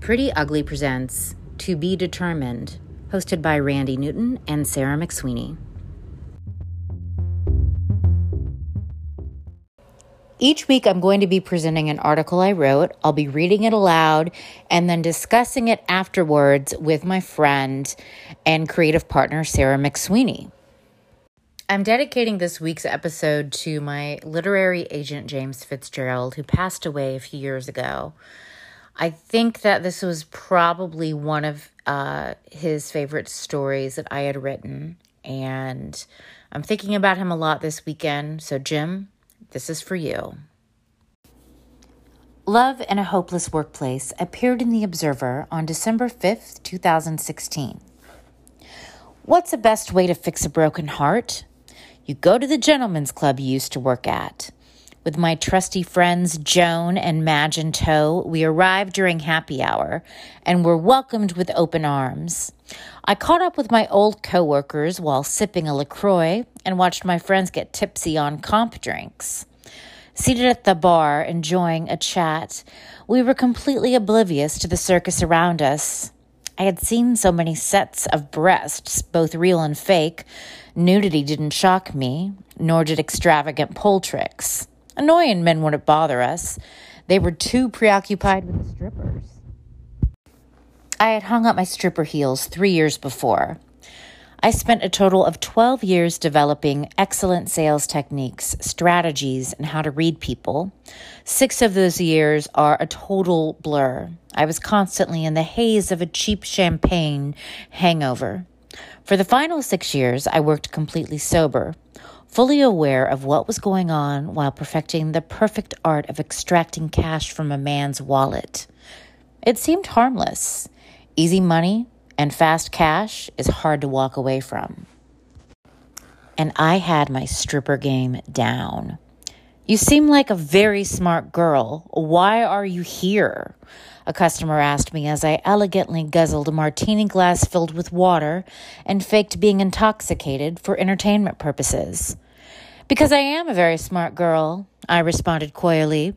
Pretty Ugly presents To Be Determined, hosted by Randy Newton and Sarah McSweeney. Each week, I'm going to be presenting an article I wrote. I'll be reading it aloud and then discussing it afterwards with my friend and creative partner, Sarah McSweeney. I'm dedicating this week's episode to my literary agent, James Fitzgerald, who passed away a few years ago. I think that this was probably one of uh, his favorite stories that I had written. And I'm thinking about him a lot this weekend. So, Jim, this is for you. Love in a Hopeless Workplace appeared in The Observer on December 5th, 2016. What's the best way to fix a broken heart? You go to the gentleman's club you used to work at. With my trusty friends Joan and Madge in tow, we arrived during happy hour and were welcomed with open arms. I caught up with my old coworkers while sipping a LaCroix and watched my friends get tipsy on comp drinks. Seated at the bar, enjoying a chat, we were completely oblivious to the circus around us. I had seen so many sets of breasts, both real and fake. Nudity didn't shock me, nor did extravagant pole tricks. Annoying men wouldn't bother us. They were too preoccupied with the strippers. I had hung up my stripper heels three years before. I spent a total of 12 years developing excellent sales techniques, strategies, and how to read people. Six of those years are a total blur. I was constantly in the haze of a cheap champagne hangover. For the final six years, I worked completely sober, fully aware of what was going on while perfecting the perfect art of extracting cash from a man's wallet. It seemed harmless. Easy money, and fast cash is hard to walk away from. And I had my stripper game down. You seem like a very smart girl. Why are you here? A customer asked me as I elegantly guzzled a martini glass filled with water and faked being intoxicated for entertainment purposes. Because I am a very smart girl, I responded coyly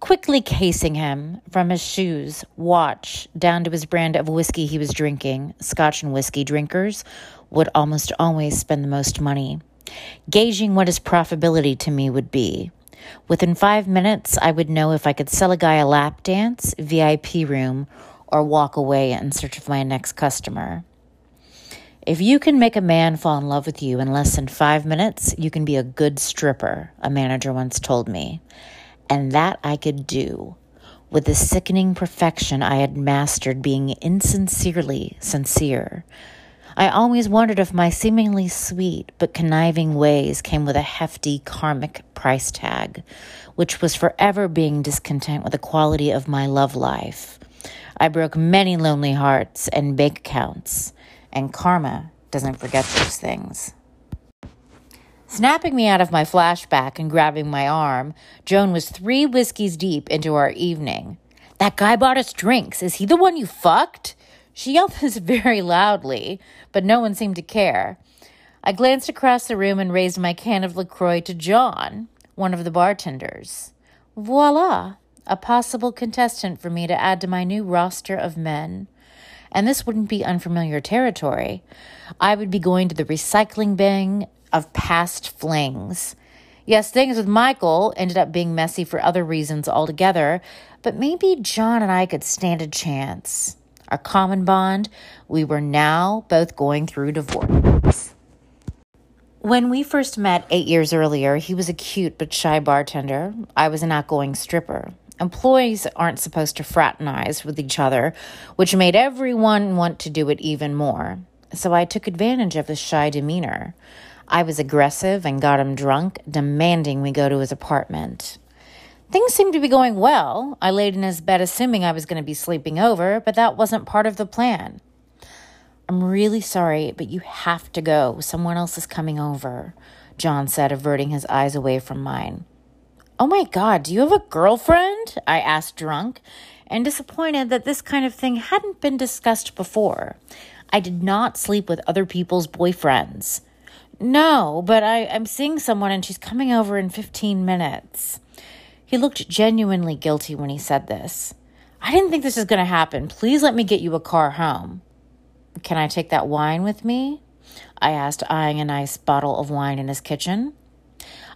quickly casing him from his shoes, watch, down to his brand of whiskey he was drinking. Scotch and whiskey drinkers would almost always spend the most money. Gauging what his profitability to me would be. Within five minutes, I would know if I could sell a guy a lap dance, VIP room, or walk away in search of my next customer. If you can make a man fall in love with you in less than five minutes, you can be a good stripper, a manager once told me and that I could do with the sickening perfection I had mastered being insincerely sincere. I always wondered if my seemingly sweet but conniving ways came with a hefty karmic price tag, which was forever being discontent with the quality of my love life. I broke many lonely hearts and bank accounts, and karma doesn't forget those things. Snapping me out of my flashback and grabbing my arm, Joan was three whiskeys deep into our evening. That guy bought us drinks. Is he the one you fucked? She yelled this very loudly, but no one seemed to care. I glanced across the room and raised my can of LaCroix to John, one of the bartenders. Voila! A possible contestant for me to add to my new roster of men. And this wouldn't be unfamiliar territory. I would be going to the recycling bin of past flings. Yes, things with Michael ended up being messy for other reasons altogether, but maybe John and I could stand a chance. Our common bond, we were now both going through divorce. When we first met eight years earlier, he was a cute but shy bartender. I was an outgoing stripper. Employees aren't supposed to fraternize with each other, which made everyone want to do it even more. So I took advantage of his shy demeanor. I was aggressive and got him drunk, demanding we go to his apartment. Things seemed to be going well. I laid in his bed assuming I was going to be sleeping over, but that wasn't part of the plan. I'm really sorry, but you have to go. Someone else is coming over, John said, averting his eyes away from mine. Oh my God, do you have a girlfriend? I asked, drunk and disappointed that this kind of thing hadn't been discussed before. I did not sleep with other people's boyfriends. No, but I, I'm seeing someone and she's coming over in 15 minutes. He looked genuinely guilty when he said this. I didn't think this was going to happen. Please let me get you a car home. Can I take that wine with me? I asked, eyeing a nice bottle of wine in his kitchen.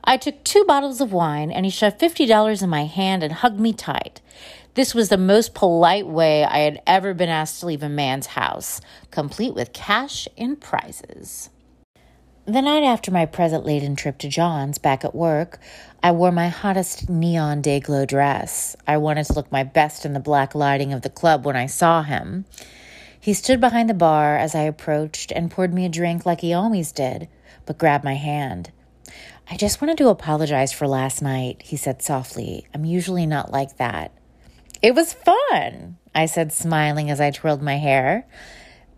I took two bottles of wine and he shoved $50 in my hand and hugged me tight. This was the most polite way I had ever been asked to leave a man's house, complete with cash and prizes. The night after my present laden trip to John's back at work, I wore my hottest neon day glow dress. I wanted to look my best in the black lighting of the club when I saw him. He stood behind the bar as I approached and poured me a drink like he always did, but grabbed my hand. I just wanted to apologize for last night, he said softly. I'm usually not like that. It was fun, I said, smiling as I twirled my hair.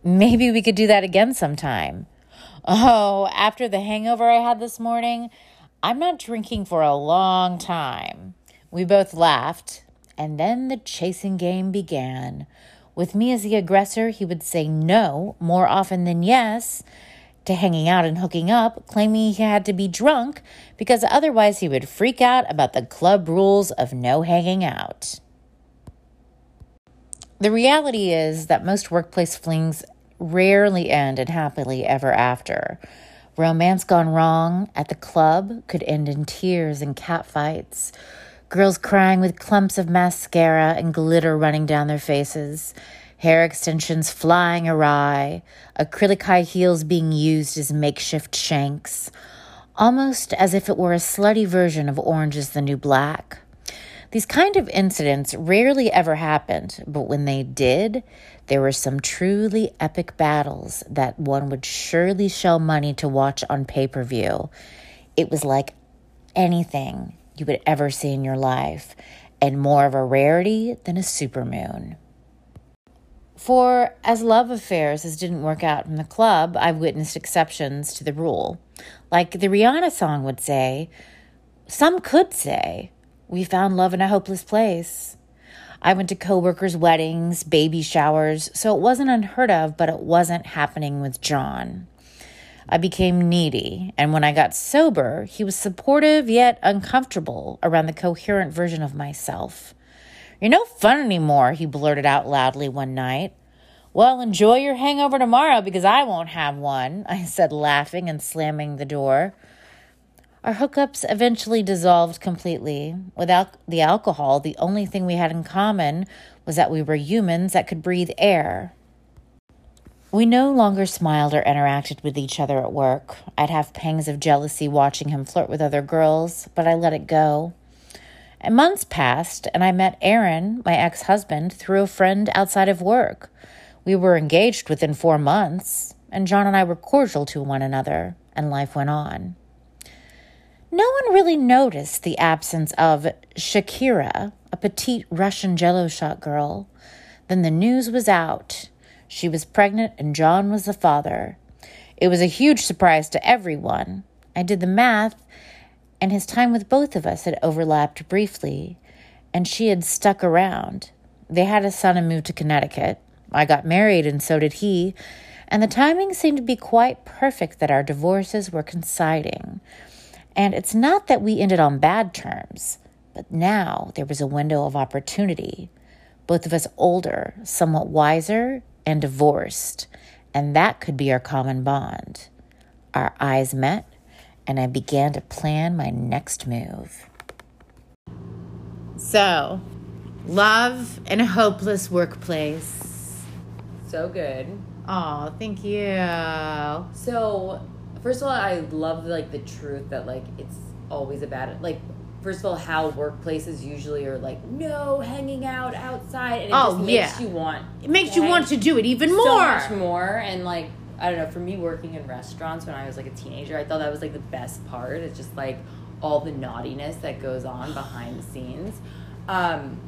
Maybe we could do that again sometime. Oh, after the hangover I had this morning, I'm not drinking for a long time. We both laughed, and then the chasing game began. With me as the aggressor, he would say no more often than yes, to hanging out and hooking up, claiming he had to be drunk because otherwise he would freak out about the club rules of no hanging out. The reality is that most workplace flings rarely end in happily ever after. Romance gone wrong at the club could end in tears and catfights. Girls crying with clumps of mascara and glitter running down their faces hair extensions flying awry, acrylic high heels being used as makeshift shanks, almost as if it were a slutty version of Orange is the New Black. These kind of incidents rarely ever happened, but when they did, there were some truly epic battles that one would surely shell money to watch on pay per view. It was like anything you would ever see in your life, and more of a rarity than a supermoon. For as love affairs as didn't work out in the club, I've witnessed exceptions to the rule. Like the Rihanna song would say, some could say, we found love in a hopeless place. I went to coworkers' weddings, baby showers, so it wasn't unheard of, but it wasn't happening with John. I became needy, and when I got sober, he was supportive yet uncomfortable around the coherent version of myself. You're no fun anymore, he blurted out loudly one night. Well, enjoy your hangover tomorrow because I won't have one, I said, laughing and slamming the door. Our hookups eventually dissolved completely. Without the alcohol, the only thing we had in common was that we were humans that could breathe air. We no longer smiled or interacted with each other at work. I'd have pangs of jealousy watching him flirt with other girls, but I let it go. And months passed, and I met Aaron, my ex husband, through a friend outside of work. We were engaged within four months, and John and I were cordial to one another, and life went on. No one really noticed the absence of Shakira, a petite Russian jello shot girl. Then the news was out. She was pregnant, and John was the father. It was a huge surprise to everyone. I did the math, and his time with both of us had overlapped briefly, and she had stuck around. They had a son and moved to Connecticut. I got married, and so did he, and the timing seemed to be quite perfect that our divorces were coinciding. And it's not that we ended on bad terms, but now there was a window of opportunity. Both of us older, somewhat wiser, and divorced, and that could be our common bond. Our eyes met, and I began to plan my next move. So, love in a hopeless workplace. So good. Oh, thank you. So, first of all, I love like the truth that like it's always about it. like. First of all, how workplaces usually are like no hanging out outside, and it Oh, just makes yeah. you want It makes you want to do it even more. so much more. And like I don't know, for me working in restaurants when I was like a teenager, I thought that was like the best part. It's just like all the naughtiness that goes on behind the scenes. Um,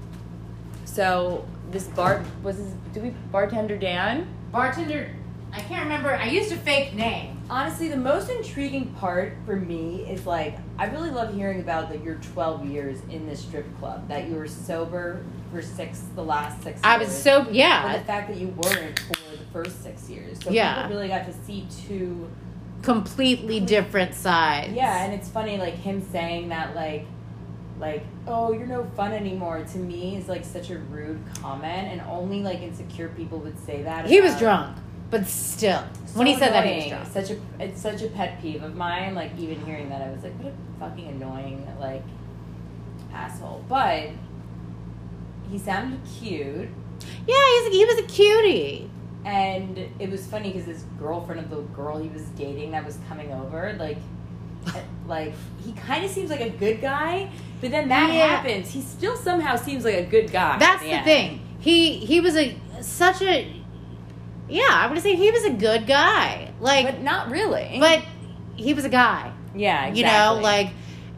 so this bar was this, do we bartender Dan? Bartender, I can't remember. I used a fake name. Honestly, the most intriguing part for me is like I really love hearing about like your 12 years in this strip club. That you were sober for six, the last six. I was years, so But yeah, the fact that you weren't for the first six years, so Yeah. people really got to see two. completely different sides. Yeah, and it's funny like him saying that like like, "Oh, you're no fun anymore." To me, is like such a rude comment, and only like insecure people would say that. He was drunk, but still, So when he said that, he Such a it's such a pet peeve of mine. Like even hearing that, I was like, "What a fucking annoying like asshole." But he sounded cute. Yeah, he's, he was a cutie. And it was funny because his girlfriend of the girl he was dating that was coming over, like, like he kind of seems like a good guy, but then that Yeah. happens. He still somehow seems like a good guy. That's at the thing. He he was a such a yeah. I would say he was a good guy. Like, but not really. but he was a guy. yeah, exactly. You know, like,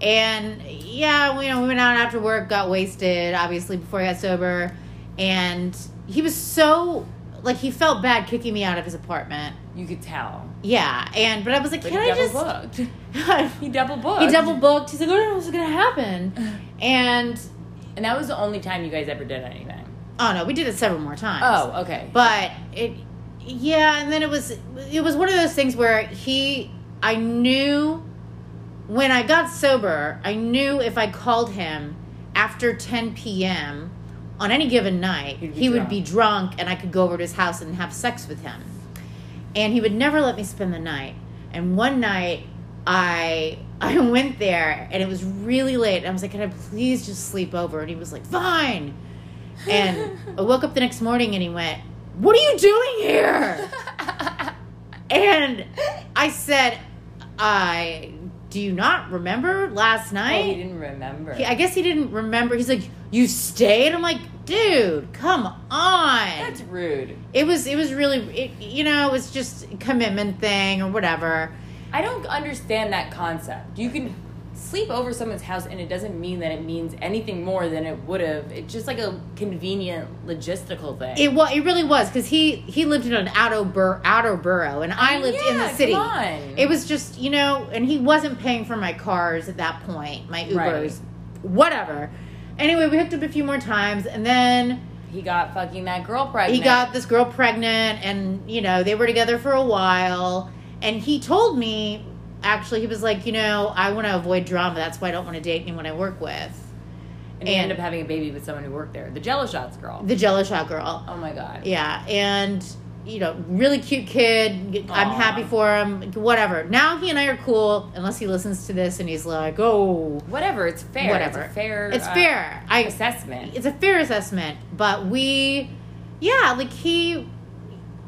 and yeah, we, you know, we went out after work, got wasted, obviously before he got sober, and he was so like he felt bad kicking me out of his apartment. you could tell. Yeah, and but I was like, But can he I double just? booked. He double booked. he double booked. He's like, I don't know what's gonna happen, and And that was the only time you guys ever did anything. oh no, we did it several more times. Oh, okay. but it yeah and then it was it was one of those things where he i knew when i got sober i knew if i called him after 10 p.m on any given night He'd be he would be drunk. and i could go over to his house and have sex with him. And he would never let me spend the night. And one night i i went there and it was really late. And i was like can i please just sleep over? And he was like fine. And I woke up the next morning and he went, What are you doing here? And I said, I do you not remember last night. oh, he didn't remember. He- I guess he didn't remember. He's like, You stayed? I'm like, dude, come on. That's rude. it was it was really it, you know, it was just commitment thing or whatever. I don't understand that concept. You can sleep over someone's house and it doesn't mean that it means anything more than it would have. It's just like a convenient logistical thing. It was it really was because he he lived in an outer bur- outer borough and I lived in the city. It was just you know, and he wasn't paying for my cars at that point, my Ubers, Right. whatever. Anyway, we hooked up a few more times, and then he got fucking that girl pregnant. he got this girl pregnant, and you know they were together for a while. And he told me, actually, he was like, you know, I want to avoid drama. That's why I don't want to date anyone I work with. and he and- ended up having a baby with someone who worked there. The Jello Shots girl. The Jello shot girl. oh my god. Yeah, and you know, really cute kid. I'm happy for him. Whatever. Now he and I are cool, unless he listens to this and he's like, "Oh, Whatever. It's fair. whatever." It's fair. It's uh, fair. I. assessment. It's a fair assessment, but we, yeah, like he,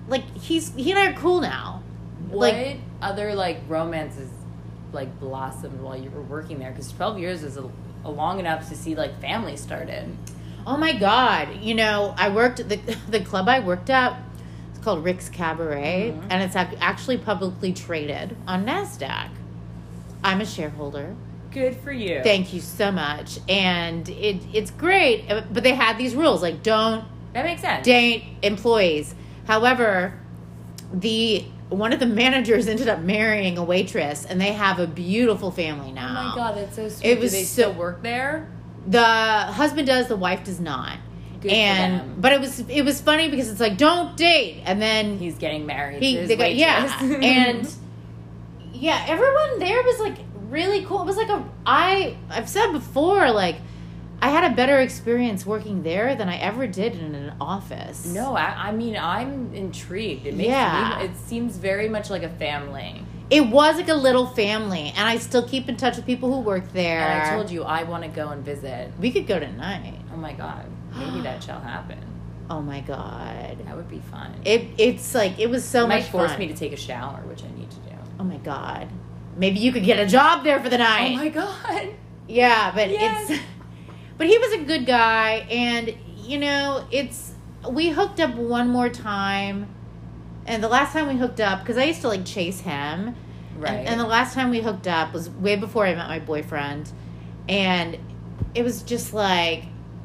like he's he and I are cool now. What Like other like romances like blossomed while you were working there? Because twelve years is a, a long enough to see like families started. Oh my god! You know, I worked the the club I worked at. It's called Rick's Cabaret, Mhm. and it's actually publicly traded on Nasdaq. I'm a shareholder. Good for you. Thank you so much, and it it's great. uh, But they had these rules like don't that makes sense. date employees. However, the one of the managers ended up marrying a waitress, and they have a beautiful family now. oh my god, that's so sweet. It Do was they so- still work there? The husband does, the wife does not. Good for and them. but it was it was funny because it's like don't date, and then He's getting married. he they got, yeah, and yeah, everyone there was like really cool. It was like a I I've said before like. I had a better experience working there than I ever did in an office. no, I, I mean I'm intrigued. It makes Yeah. me, it seems very much like a family. It was like a little family, and I still keep in touch with people who work there. And I told you I want to go and visit. we could go tonight. Oh my god, maybe that shall happen. Oh my god! That would be fun. It it's like it was so it might much force fun. me to take a shower, which I need to do. oh my god! Maybe you could get a job there for the oh night. Oh my god. yeah, but Yes. it's but he was a good guy, and you know it's we hooked up one more time, and the last time we hooked up because I used to like chase him. Right. And, and the last time we hooked up was way before I met my boyfriend, and it was just like,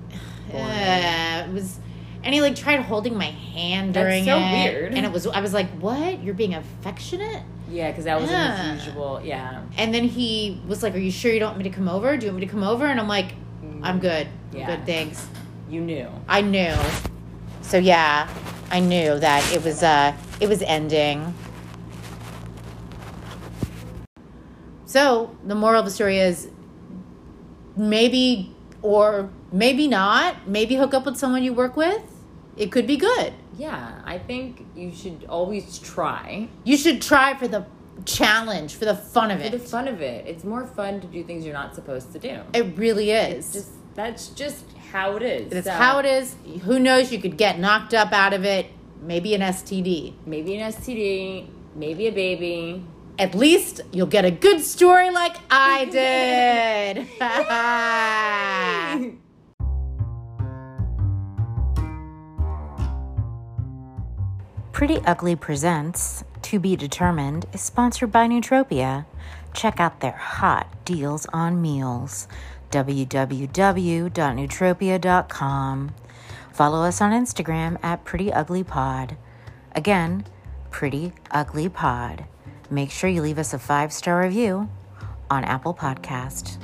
uh, it was, and he like tried holding my hand That's during so it, weird. and it was I was like, what? You're being affectionate? yeah, because that wasn't Yeah. his usual. Yeah. And then he was like, are you sure you don't want me to come over? Do you want me to come over? And I'm like, I'm good. Yeah. good, thanks. You knew. I knew. So yeah, I knew that it was uh it was ending. So the moral of the story is maybe or maybe not. Maybe hook up with someone you work with. It could be good. Yeah, I think you should always try You should try for the challenge, for the fun of it. for the fun of it. It's more fun to do things you're not supposed to do. It really is. Just that's just how it is. It's So, how it is. Who knows? You could get knocked up out of it. Maybe an STD. Maybe an STD, maybe a baby. At least you'll get a good story like I did. Pretty Ugly Presents To Be Determined is sponsored by Nutropia. Check out their hot deals on meals. www.nutropia.com. Follow us on Instagram at Pretty Ugly Pod. Again, Pretty Ugly Pod. Make sure you leave us a five star review on Apple Podcast.